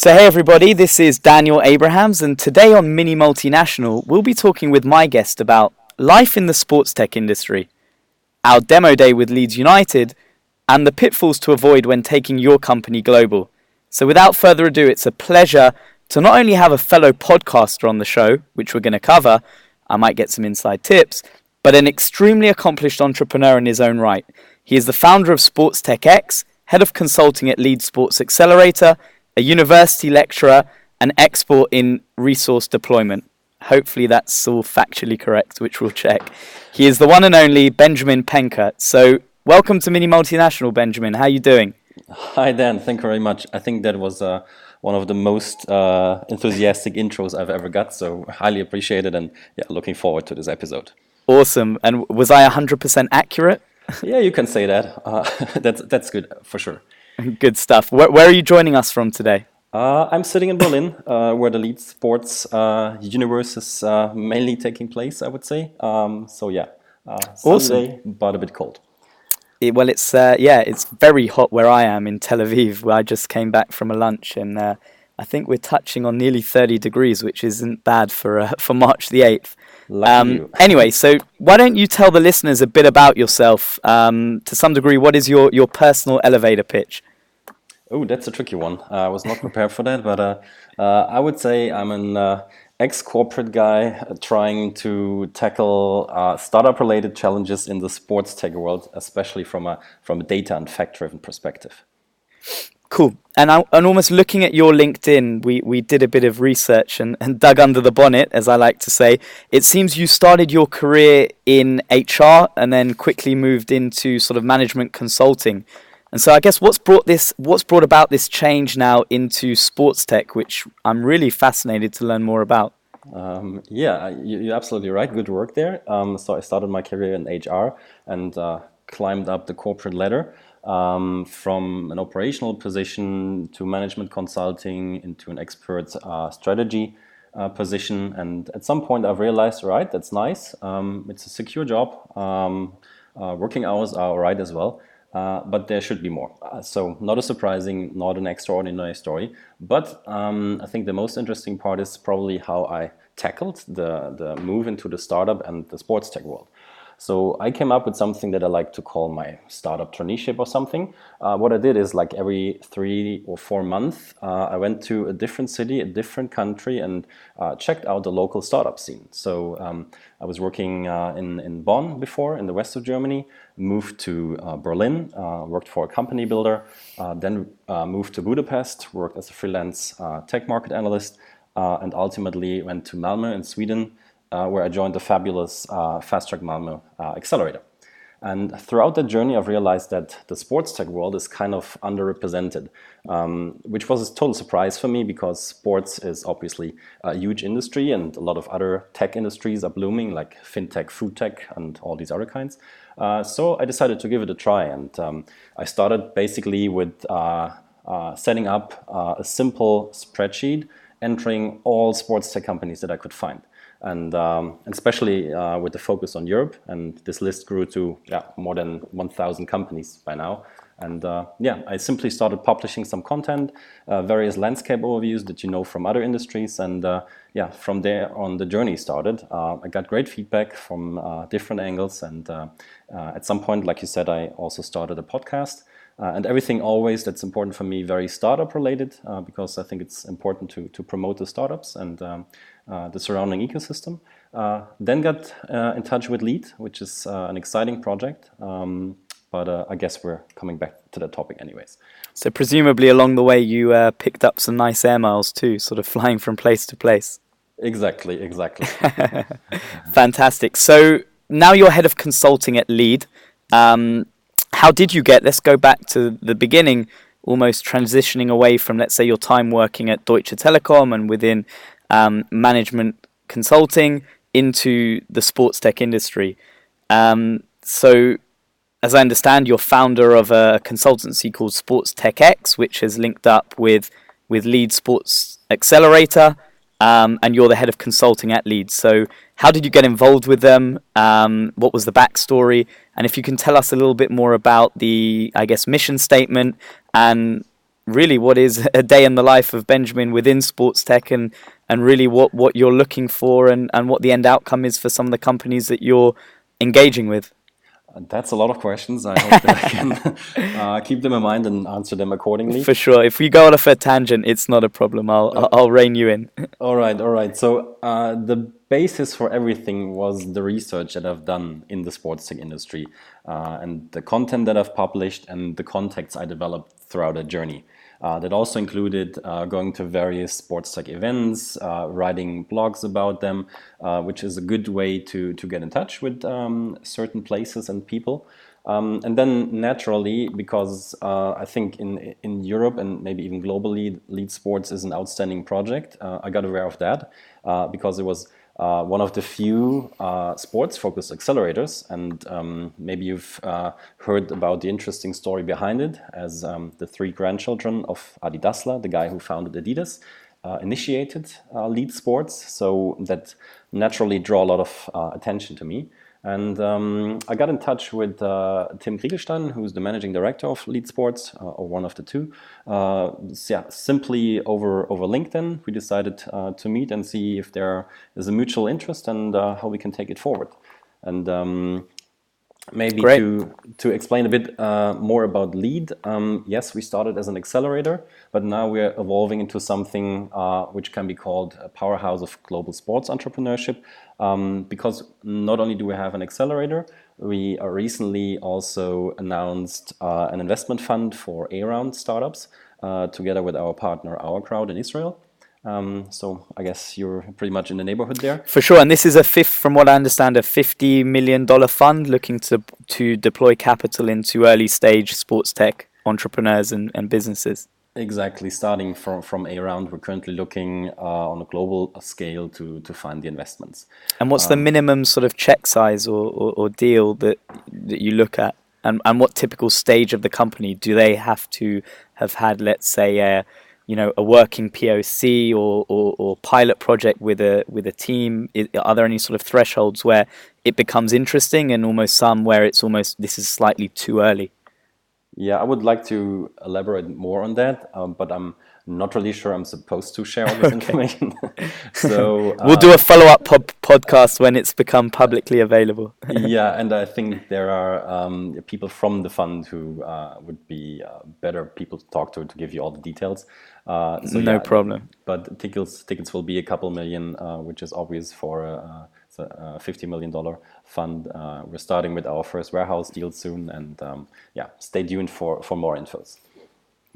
So, hey everybody, this is Daniel Abrahams, and today on Mini Multinational, we'll be talking with my guest about life in the sports tech industry, our demo day with Leeds United, and the pitfalls to avoid when taking your company global. So, without further ado, it's a pleasure to not only have a fellow podcaster on the show, which we're going to cover, I might get some inside tips, but an extremely accomplished entrepreneur in his own right. He is the founder of Sports Tech X, head of consulting at Lead Sports Accelerator, a university lecturer, and expert in resource deployment. Hopefully that's all factually correct, which we'll check. He is the one and only Benjamin Penkert. So, welcome to Mini Multinational, Benjamin. How are you doing? Hi, Dan. Thank you very much. I think that was uh, one of the most uh, enthusiastic intros I've ever got. So, highly appreciated and yeah, looking forward to this episode. Awesome. And was I 100% accurate? yeah, you can say that. Uh, that's, that's good for sure. Good stuff. Where, where are you joining us from today? Uh, I'm sitting in Berlin, uh, where the Lead Sports uh, Universe is uh, mainly taking place, I would say. Um, so yeah, uh, awesome. but a bit cold. It, well, it's uh, yeah, it's very hot where I am in Tel Aviv, where I just came back from a lunch, and I think we're touching on nearly 30 degrees, which isn't bad for for March the 8th. Um, anyway, so why don't you tell the listeners a bit about yourself? Um, to some degree, what is your, your personal elevator pitch? Oh, that's a tricky one. Uh, I was not prepared for that, but uh, uh, I would say I'm an uh, ex-corporate guy uh, trying to tackle uh, startup-related challenges in the sports tech world, especially from a from a data and fact-driven perspective. Cool. And, I, and almost looking at your LinkedIn, we, we did a bit of research and, and dug under the bonnet, as I like to say. It seems you started your career in HR and then quickly moved into sort of management consulting. And so I guess what's brought this what's brought about this change now into sports tech, which I'm really fascinated to learn more about. Um, yeah, you, are absolutely right. Good work there. Um, so I started my career in HR and uh, climbed up the corporate ladder um, from an operational position to management consulting into an expert uh, strategy uh, position. And at some point, I've realized, right, that's nice. Um, it's a secure job. Um, uh, working hours are all right as well. Uh, but there should be more. Uh, so, not a surprising, not an extraordinary story. But um, I think the most interesting part is probably how I tackled the, the move into the startup and the sports tech world. So I came up with something that I like to call my startup traineeship or something. Uh, what I did is like every three or four months, uh, I went to a different city, a different country, and uh, checked out the local startup scene. So um, I was working uh, in, in Bonn before, in the west of Germany, moved to uh, Berlin, uh, worked for a company builder, then moved to Budapest, worked as a freelance tech market analyst, and ultimately went to Malmö in Sweden where I joined the fabulous uh, Fast Track Malmo uh, accelerator. And throughout that journey, I've realized that the sports tech world is kind of underrepresented, um, which was a total surprise for me because sports is obviously a huge industry and a lot of other tech industries are blooming, like fintech, food tech, and all these other kinds. Uh, so I decided to give it a try. And um, I started basically with uh, uh, setting up a simple spreadsheet, entering all sports tech companies that I could find and, um, especially uh, with the focus on Europe. And this list grew to yeah, more than 1,000 companies by now. And uh, yeah, I simply started publishing some content, uh, various landscape overviews that you know from other industries. And uh, yeah, from there on, the journey started. Uh, I got great feedback from uh, different angles. And at some point, like you said, I also started a podcast. Uh, and everything always that's important for me very startup related uh, because I think it's important to, to promote the startups and um, uh, the surrounding ecosystem. Uh, then got uh, in touch with Lead, which is uh, an exciting project. Um, but I guess we're coming back to that topic anyways. So presumably along the way you picked up some nice air miles too, sort of flying from place to place. Exactly, exactly. Fantastic. So now you're head of consulting at Lead. Um, how did you get? Let's go back to the beginning, almost transitioning away from, let's say, your time working at Deutsche Telekom and within um, management consulting into the sports tech industry. Um, so, as I understand, you're founder of a consultancy called Sports Tech X, which has linked up with with Lead Sports Accelerator, um, and you're the head of consulting at Leeds. So, how did you get involved with them? Um, what was the backstory? And if you can tell us a little bit more about the, I guess, mission statement and really what is a day in the life of Benjamin within sports tech and, and really what, what you're looking for and, and what the end outcome is for some of the companies that you're engaging with. That's a lot of questions. I hope that I can uh, keep them in mind and answer them accordingly. For sure. If we go off a tangent, it's not a problem. I'll uh, I'll rein you in. all right, all right. So uh, the basis for everything was the research that I've done in the sports tech industry, uh, and the content that I've published, and the contacts I developed throughout a journey. Uh, that also included uh, going to various sports tech events, uh, writing blogs about them, uh, which is a good way to, to get in touch with um, certain places and people. Um, and then naturally, because uh, I think in in Europe and maybe even globally, Lead Sports is an outstanding project. Uh, I got aware of that because it was uh, one of the few uh, sports-focused accelerators, and um, maybe you've uh, heard about the interesting story behind it, as um, the three grandchildren of Adi Dassler, the guy who founded Adidas, uh, initiated uh, Lead Sports, so that naturally draw a lot of uh, attention to me. And um, I got in touch with uh, Tim Kriegelstein, who's the managing director of Lead Sports, uh, or one of the two. Uh, yeah, simply over over LinkedIn, we decided uh, to meet and see if there is a mutual interest and uh, how we can take it forward. And um, maybe Great. to to explain a bit uh, more about lead. Um, yes we started as an accelerator but now we're evolving into something uh, which can be called a powerhouse of global sports entrepreneurship. Um, because not only do we have an accelerator we recently also announced uh, an investment fund for a round startups uh, together with our partner OurCrowd in israel um, so I guess you're pretty much in the neighborhood there. For sure, and this is a fifth, from what I understand, a fifty million dollar fund looking to to deploy capital into early stage sports tech entrepreneurs and, and businesses. Exactly. Starting from from a round, we're currently looking uh, on a global scale to to find the investments. And what's um, the minimum sort of check size or, or, or deal that that you look at? And and what typical stage of the company do they have to have had? Let's say a you know a working POC or, or, or, pilot project with a with a team? Are there any sort of thresholds where it becomes interesting, and almost some where it's almost this is slightly too early? Yeah, I would like to elaborate more on that, um, but I'm not really sure I'm supposed to share all this okay. information. so we'll uh, do a follow up pod- podcast when it's become publicly available. yeah, and I think there are um, people from the fund who uh, would be uh, better people to talk to to give you all the details. Uh, so no yeah, problem. But tickets tickets will be a couple million, uh, which is obvious for a, a fifty million dollar fund. Uh, we're starting with our first warehouse deal soon, and um, yeah, stay tuned for for more infos.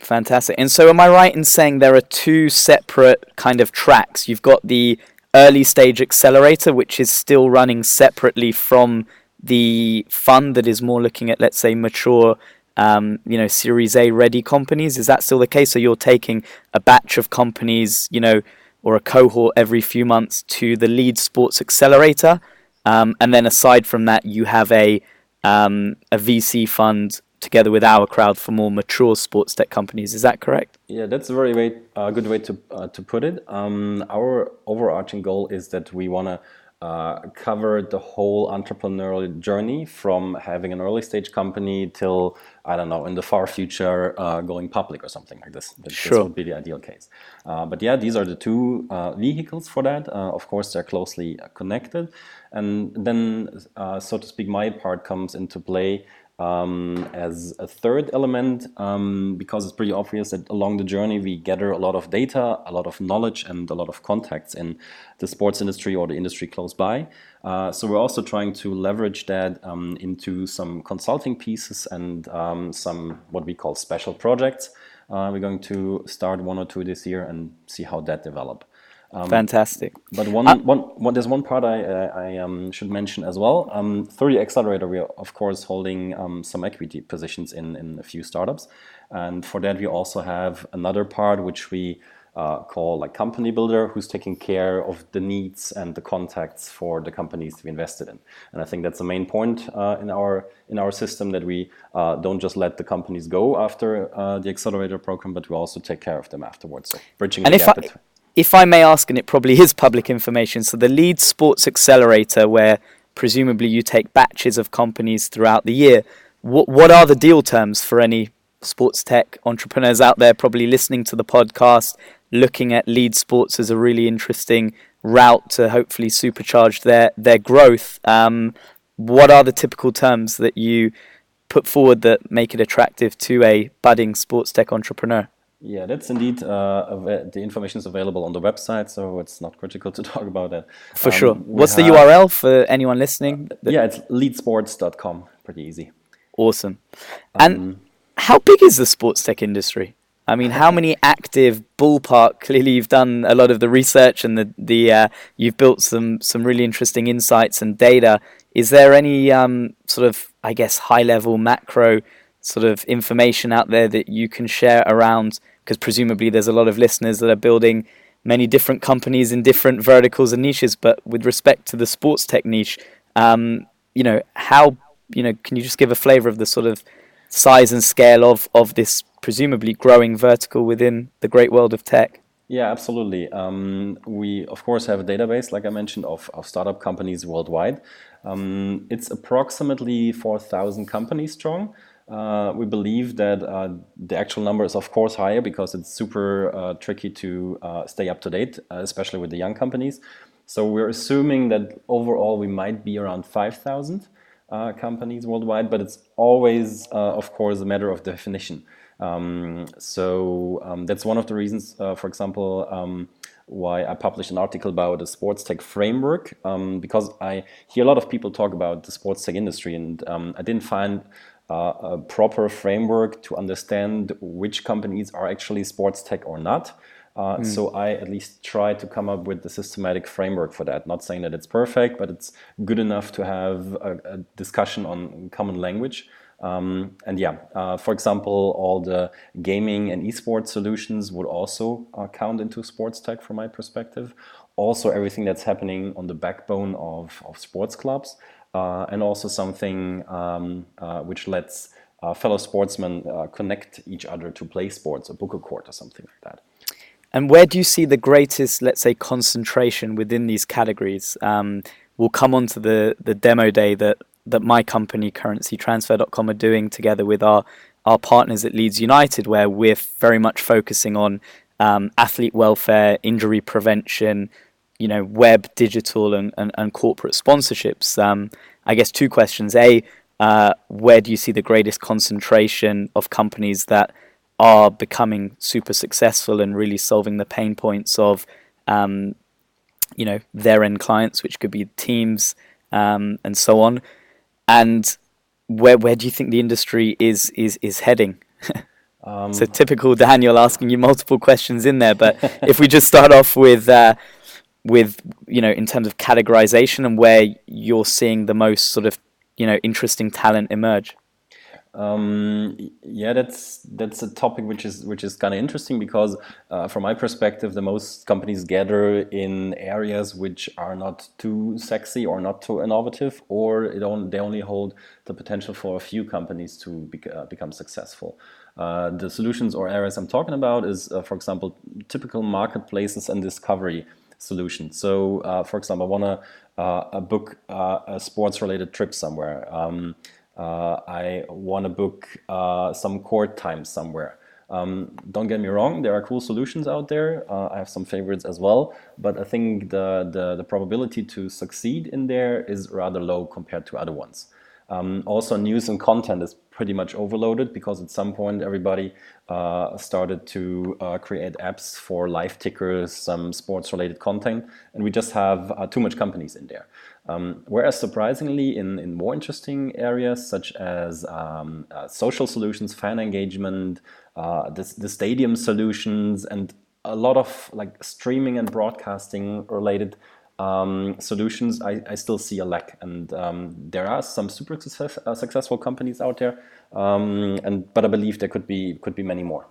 Fantastic. And so, am I right in saying there are two separate kind of tracks? You've got the early stage accelerator, which is still running separately from the fund that is more looking at, let's say, mature um, you know, Series A ready companies. Is that still the case? So you're taking a batch of companies, you know, or a cohort every few months to the lead sports accelerator, um, and then aside from that, you have a um, a VC fund together with OurCrowd for more mature sports tech companies. Is that correct? Yeah, that's a very way, uh, good way to uh, to put it. Um, our overarching goal is that we want to uh, cover the whole entrepreneurial journey from having an early stage company till I don't know in the far future uh, going public or something like this. This, sure. this would be the ideal case. Uh, but yeah, these are the two uh, vehicles for that. Uh, of course, they're closely connected, and then uh, so to speak, my part comes into play um, as a third element, um, because it's pretty obvious that along the journey we gather a lot of data, a lot of knowledge, and a lot of contacts in the sports industry or the industry close by. Uh, so we're also trying to leverage that um, into some consulting pieces and um, some what we call special projects. Uh, we're going to start one or two this year and see how that develop. Um, Fantastic. But one, uh, one, one, there's one part I, uh, I um, should mention as well. Um, through the accelerator, we are of course holding um, some equity positions in, in a few startups, and for that we also have another part which we uh, call like company builder, who's taking care of the needs and the contacts for the companies we invested in. And I think that's the main point uh, in our in our system that we uh, don't just let the companies go after uh, the accelerator program, but we also take care of them afterwards. So bridging and the gap. I, if I may ask, and it probably is public information, so the Lead Sports Accelerator, where presumably you take batches of companies throughout the year, what what are the deal terms for any sports tech entrepreneurs out there probably listening to the podcast, looking at Lead Sports as a really interesting route to hopefully supercharge their their growth. Um, what are the typical terms that you put forward that make it attractive to a budding sports tech entrepreneur? Yeah, that's indeed uh, the information is available on the website, so it's not critical to talk about that. For um, sure. What's the URL for anyone listening? Uh, yeah, it's leadsports.com. Pretty easy. Awesome. And um, how big is the sports tech industry? I mean, how many active ballpark? Clearly, you've done a lot of the research and the the uh, you've built some some really interesting insights and data. Is there any um, sort of, I guess, high level macro sort of information out there that you can share around? Because presumably, there's a lot of listeners that are building many different companies in different verticals and niches. But with respect to the sports tech niche, um, you know, how you know, can you just give a flavor of the sort of size and scale of of this presumably growing vertical within the great world of tech? Yeah, absolutely. Um, we, of course, have a database, like I mentioned, of, of startup companies worldwide. Um, it's approximately 4,000 companies strong. Uh, we believe that uh, the actual number is, of course, higher because it's super uh, tricky to uh, stay up to date, uh, especially with the young companies. So we're assuming that overall we might be around 5,000 uh, companies worldwide, but it's always, of course, a matter of definition. Um, so um, that's one of the reasons, for example, um, why I published an article about a sports tech framework um, because I hear a lot of people talk about the sports tech industry, and um, I didn't find uh, a proper framework to understand which companies are actually sports tech or not. Uh, mm. So I at least try to come up with the systematic framework for that. Not saying that it's perfect, but it's good enough to have a, a discussion on common language. Um, and yeah, uh, for example, all the gaming and esports solutions would also uh, count into sports tech from my perspective. Also, everything that's happening on the backbone of, of sports clubs, and also something um, uh, which lets uh, fellow sportsmen uh, connect each other to play sports or book a court or something like that. And where do you see the greatest, let's say, concentration within these categories? Um, we'll come on to the, the demo day that that my company, currencytransfer.com, are doing together with our, our partners at Leeds United, where we're very much focusing on um, athlete welfare, injury prevention, you know, web, digital, and, and, and corporate sponsorships. Um, I guess two questions. A, uh, where do you see the greatest concentration of companies that are becoming super successful and really solving the pain points of, um, you know, their end clients, which could be teams um, and so on and where where do you think the industry is is is heading? um, so typical Daniel asking you multiple questions in there, but if we just start off with uh, with you know in terms of categorization and where you're seeing the most sort of you know interesting talent emerge. Um, yeah, that's that's a topic which is which is kind of interesting because, uh, from my perspective, the most companies gather in areas which are not too sexy or not too innovative, or only, they only hold the potential for a few companies to uh, become successful. Uh, the solutions or areas I'm talking about is, uh, for example, typical marketplaces and discovery solutions. So, uh, for example, I want to uh, book a sports-related trip somewhere. Um, uh, I want to book uh, some court time somewhere. Um, don't get me wrong, there are cool solutions out there. Uh, I have some favorites as well, but I think the, the, the, probability to succeed in there is rather low compared to other ones. Um, also, news and content is pretty much overloaded because at some point everybody uh, started to uh, create apps for live tickers, some sports related content, and we just have uh, too much companies in there. Um, whereas surprisingly, in, in more interesting areas such as um, uh, social solutions, fan engagement, uh, the stadium solutions, and a lot of like streaming and broadcasting related um, solutions, I, I, still see a lack. And um, there are some super success, uh, successful companies out there, um, and but I believe there could be could be many more.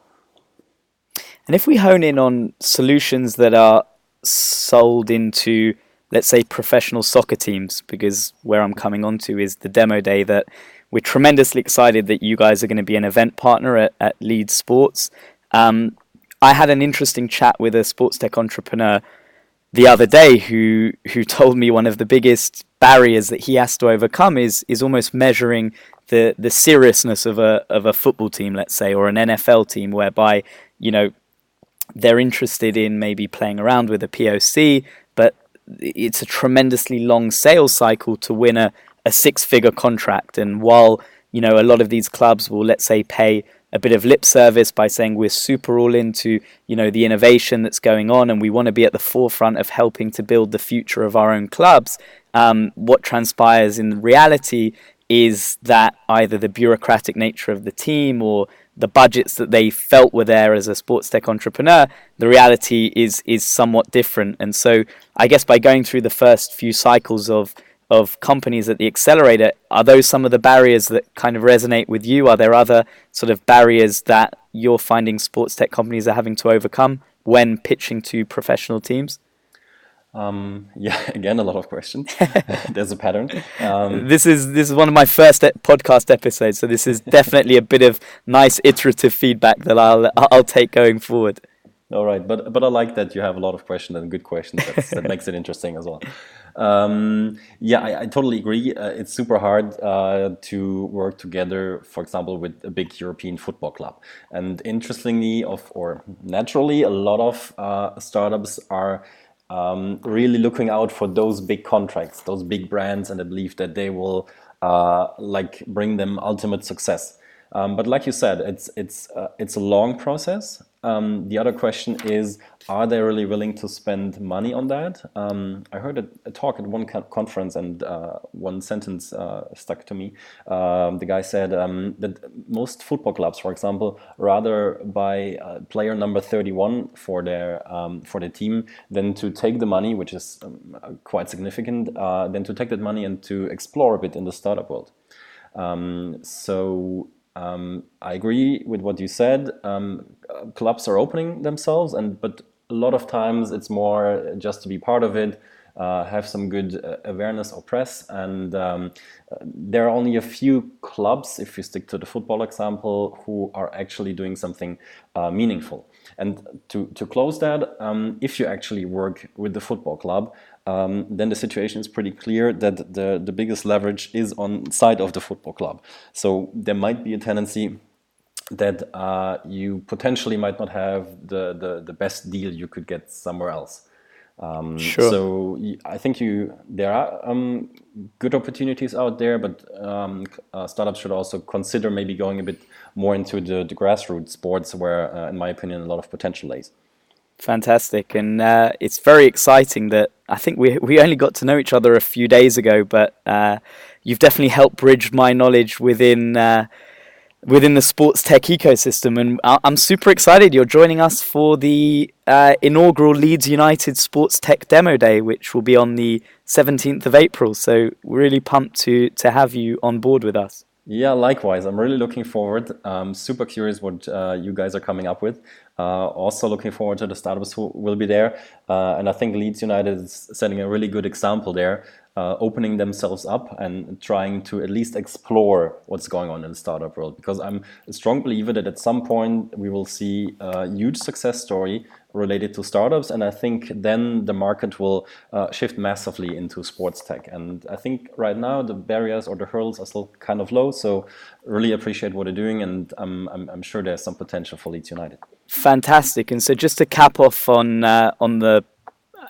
And if we hone in on solutions that are sold into let's say professional soccer teams because where I'm coming on to is the demo day that we're tremendously excited that you guys are going to be an event partner at, at Leeds Sports. Um, I had an interesting chat with a sports tech entrepreneur the other day who who told me one of the biggest barriers that he has to overcome is is almost measuring the the seriousness of a of a football team, let's say, or an NFL team, whereby you know they're interested in maybe playing around with a POC, but it's a tremendously long sales cycle to win a, a six figure contract. And while you know a lot of these clubs will let's say pay a bit of lip service by saying we're super all into you know the innovation that's going on and we want to be at the forefront of helping to build the future of our own clubs um, what transpires in reality is that either the bureaucratic nature of the team or the budgets that they felt were there as a sports tech entrepreneur, the reality is is somewhat different. And so, I guess by going through the first few cycles of of companies at the accelerator, are those some of the barriers that kind of resonate with you? Are there other sort of barriers that you're finding sports tech companies are having to overcome when pitching to professional teams? Um, yeah, again, a lot of questions. There's a pattern. Um, this is this is one of my first e- podcast episodes, so this is definitely a bit of nice iterative feedback that I'll I'll take going forward. All right, but but I like that you have a lot of questions and good questions. That makes it interesting as well. Um, yeah, I, I, totally agree. Uh, it's super hard uh, to work together, for example, with a big European football club. And interestingly, of or naturally, a lot of uh, startups are um, really looking out for those big contracts, those big brands, and I believe that they will uh, like bring them ultimate success. Um, but like you said, it's it's uh, it's a long process. Um, the other question is, are they really willing to spend money on that? Um, I heard a, a, talk at one conference, and uh, one sentence uh, stuck to me. Um, the guy said um, that most football clubs, for example, rather buy uh, player number 31 for their um, for their team than to take the money, which is um, quite significant, uh, than to take that money and to explore a bit in the startup world. so um, I agree with what you said. Um, clubs are opening themselves, and but a lot of times it's more just to be part of it, uh, have some good uh, awareness or press, and um, there are only a few clubs, if you stick to the football example, who are actually doing something uh, meaningful. And to to close that, um, if you actually work with the football club, um, then the situation is pretty clear that the, the biggest leverage is on side of the football club. So there might be a tendency that uh, you potentially might not have the, the, the best deal you could get somewhere else. Um, sure. So I think you there are um, good opportunities out there, but um, uh, startups should also consider maybe going a bit more into the, the grassroots sports, where, uh, in my opinion, a lot of potential lays. Fantastic, and uh, it's very exciting that I think we we only got to know each other a few days ago, but uh, you've definitely helped bridge my knowledge within uh, within the sports tech ecosystem, and I'm super excited. You're joining us for the uh, inaugural Leeds United Sports Tech Demo Day, which will be on the 17th of April. So we're really pumped to to have you on board with us. Yeah, likewise. I'm really looking forward. I'm super curious what uh, you guys are coming up with. Uh, also looking forward to the startups who will be there. Uh, and I think Leeds United is setting a really good example there, uh, opening themselves up and trying to at least explore what's going on in the startup world. Because I'm a strong believer that at some point we will see a huge success story related to startups. And I think then the market will uh, shift massively into sports tech. And I think right now the barriers or the hurdles are still kind of low. So really appreciate what they're doing. And I'm, I'm, I'm sure there's some potential for Leeds United. Fantastic. And so just to cap off on, uh, on the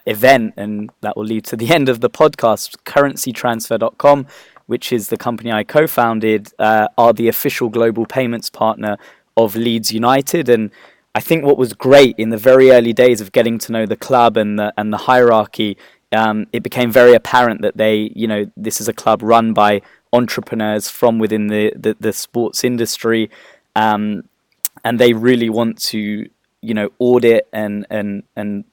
event, and that will lead to the end of the podcast, currencytransfer.com, which is the company I co founded, uh, are the official global payments partner of Leeds United. And I think what was great in the very early days of getting to know the club and the and the hierarchy, um, it became very apparent that they, you know, this is a club run by entrepreneurs from within the the, the sports industry, um, and they really want to, you know, audit and and and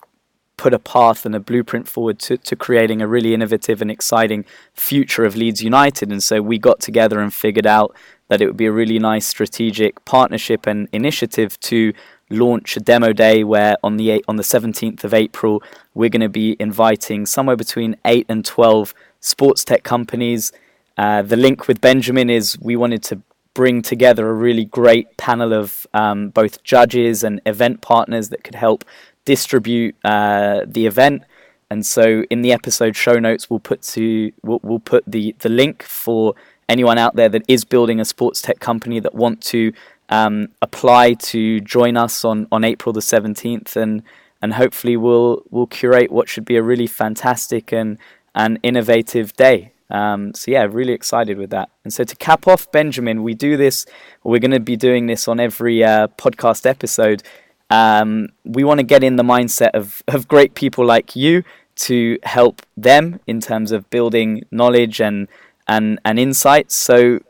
put a path and a blueprint forward to, to creating a really innovative and exciting future of Leeds United. And so we got together and figured out that it would be a really nice strategic partnership and initiative to launch a demo day where on the eight, on the 17th of April we're going to be inviting somewhere between 8 and 12 sports tech companies. Uh, the link with Benjamin is we wanted to bring together a really great panel of um, both judges and event partners that could help distribute uh, the event. and so in the episode show notes, we'll put to we'll, we'll put the the link for anyone out there that is building a sports tech company that want to um, apply to join us on, on April the seventeenth, and and hopefully we'll we'll curate what should be a really fantastic and and innovative day. Um, so yeah, really excited with that. And so to cap off, Benjamin, we do this. We're going to be doing this on every uh, podcast episode. Um, we want to get in the mindset of of great people like you to help them in terms of building knowledge and and and insights. So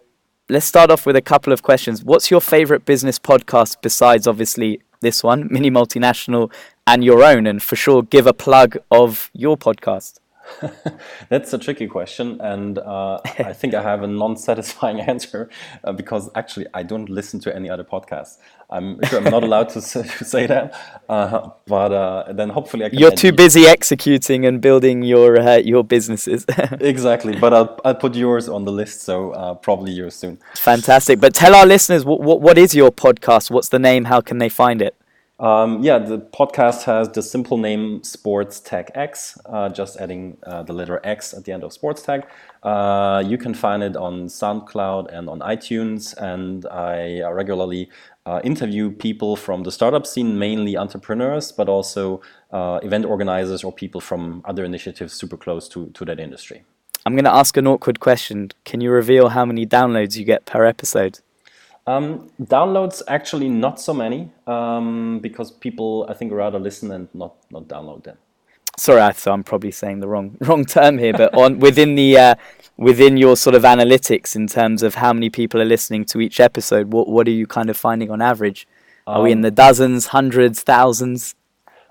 let's start off with a couple of questions. What's your favorite business podcast besides obviously this one, Mini Multinational, and your own? And for sure, give a plug of your podcast. That's a tricky question, and uh, I think I have a non-satisfying answer uh, because actually I don't listen to any other podcasts. I'm sure I'm not allowed to say, that, uh, but uh, then hopefully I can. You're too busy executing and building your uh, your businesses. exactly, but I'll I'll put yours on the list, so uh, probably yours soon. Fantastic, but tell our listeners what, what what is your podcast? What's the name? How can they find it? Um, yeah, the podcast has the simple name Sports Tech X, uh, just adding uh, the letter X at the end of Sports Tech. Uh, you can find it on SoundCloud and on iTunes, and I regularly uh, interview people from the startup scene, mainly entrepreneurs, but also uh, event organizers or people from other initiatives super close to, to that industry. I'm going to ask an awkward question. Can you reveal how many downloads you get per episode? Um, downloads actually not so many um, because people I think rather listen and not not download them. Sorry, so I'm probably saying the wrong wrong term here, but on within the uh, within your sort of analytics in terms of how many people are listening to each episode, what what are you kind of finding on average? Are um, we in um, the dozens, hundreds, thousands?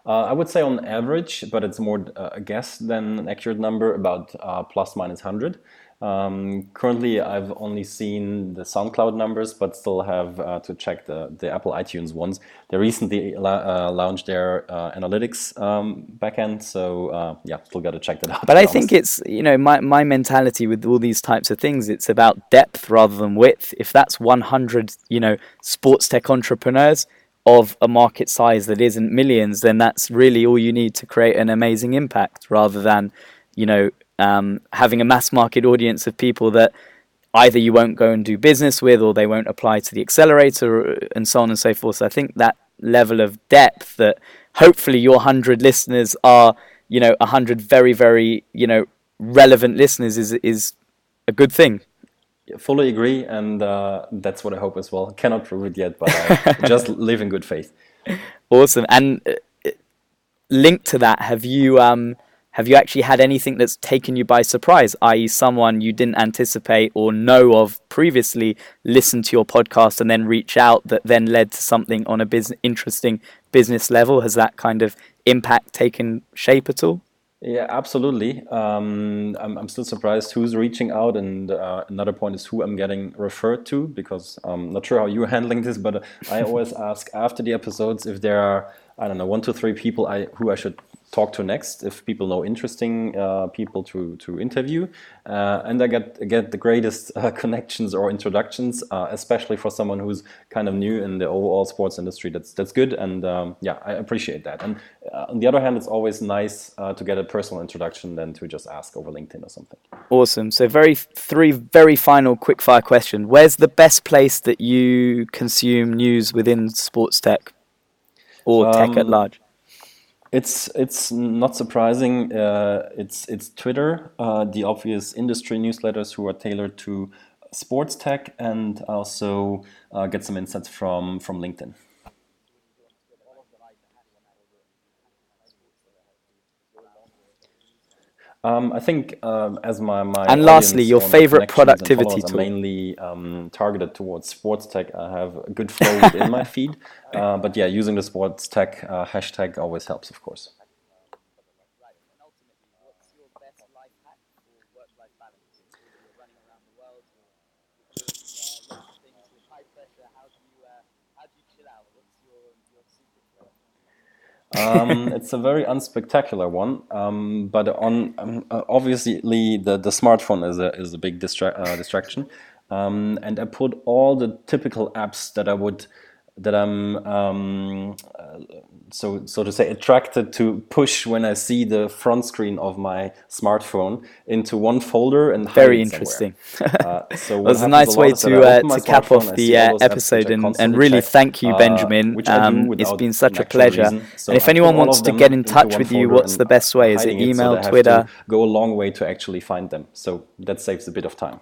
Uh, I would say on average, but it's more uh, a guess than an accurate number, about uh, plus minus hundred. Um, currently, I've only seen the SoundCloud numbers, but still have uh, to check the, the Apple iTunes ones. They recently la- uh, launched their uh, analytics um, backend, so uh, yeah, still got to check that out. But I honest. think it's you know my my mentality with all these types of things. It's about depth rather than width. If that's 100, you know, sports tech entrepreneurs of a market size that isn't millions, then that's really all you need to create an amazing impact, rather than you know um, having a mass market audience of people that either you won't go and do business with or they won't apply to the accelerator and so on and so forth. So I think that level of depth that hopefully your 100 listeners are, you know, 100 very, very, you know, relevant listeners is, is a good thing. Yeah, fully agree. And uh, that's what I hope as well. Cannot prove it yet, but I just live in good faith. Awesome. And uh, linked to that, have you, um, have you actually had anything that's taken you by surprise, i.e., someone you didn't anticipate or know of previously listen to your podcast and then reach out that then led to something on a business interesting business level? Has that kind of impact taken shape at all? Yeah, absolutely. Um, I'm, I'm still surprised who's reaching out, and uh, another point is who I'm getting referred to because I'm not sure how you're handling this, but I always ask after the episodes if there are I don't know one to three people I who I should talk to next if people know interesting uh, people to to interview. Uh, and I get get the greatest uh, connections or introductions uh, especially for someone who's kind of new in the overall sports industry. That's that's good. And um, yeah I appreciate that. And uh, on the other hand it's always nice uh, to get a personal introduction than to just ask over LinkedIn or something. Awesome. So very three very final quick fire question. Where's the best place that you consume news within sports tech or um, tech at large it's it's not surprising. Uh, it's it's Twitter, uh, the obvious industry newsletters who are tailored to sports tech, and also uh, get some insights from from LinkedIn. Um, I think um, as my, my and lastly, your favorite productivity tool. mainly um, targeted towards sports tech. I have a good flow in my feed, uh, but yeah, using the sports tech uh, hashtag always helps, of course. Um, it's a very unspectacular one, um, but on um, uh, obviously the, the smartphone is a is a big distra uh, distraction, um, and I put all the typical apps that I would that I'm um, uh, so so to say attracted to push when I see the front screen of my smartphone into one folder and very interesting. Uh, so It was a nice lot way to uh, to cap off the uh, those apps which episode and, and really check, thank you, uh, Benjamin. which I do Um, it's been such a pleasure. So and if anyone wants to get in touch with you, what's the best way? Is it email, that I have to Twitter? Go a long way to actually find them. So that saves a bit of time.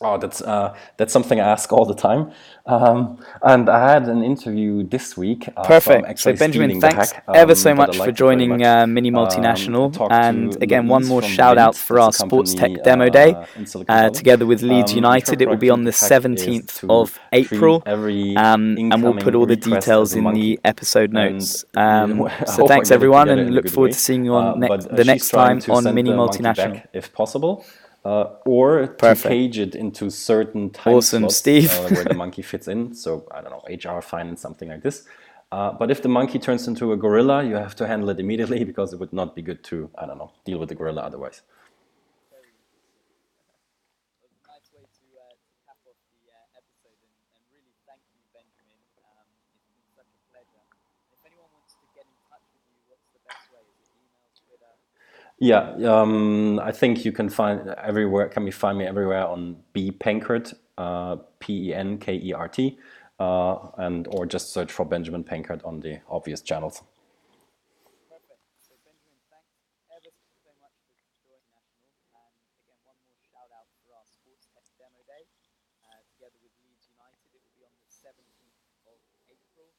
Oh, that's uh, that's something I ask all the time. Um, and I had an interview this week. Uh, Perfect. So actually Benjamin, thanks hack, ever um, so but I much for liked it very joining much. uh, Mini Um, Multinational. talked and again, one more shout out for our Sports Tech Demo uh, Day. in Uh, together with Leeds Um, United, it will be on the productivity hack is 17th of April, um, and we'll put all the details in the episode notes. Um, so thanks everyone, and look forward way. to seeing you on ne- uh, the next time on Mini Multinational. if possible, uh, or to cage it into certain time Awesome, slots Steve. uh, where the monkey fits in. So I don't know, HR, finance, something like this. Uh, but if the monkey turns into a gorilla, you have to handle it immediately because it would not be good to I don't know deal with the gorilla otherwise. Yeah, um, I think you can find everywhere. Can you find me everywhere on B Penkert, uh, P E N K E R T, uh, and or just search for Benjamin Penkert on the obvious channels. Perfect. So, Benjamin, thanks ever so much for joining National. And again, one more shout out for our Sports Tech Demo Day uh, together with Leeds United. It will be on the 17th of April,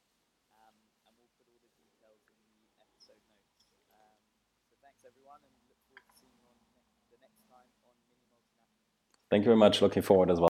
um, and we'll put all the details in the episode notes. Um, so, thanks everyone, and look forward to seeing you on ne- the next time on Mini Multinational. Thank you very much. Looking forward as well.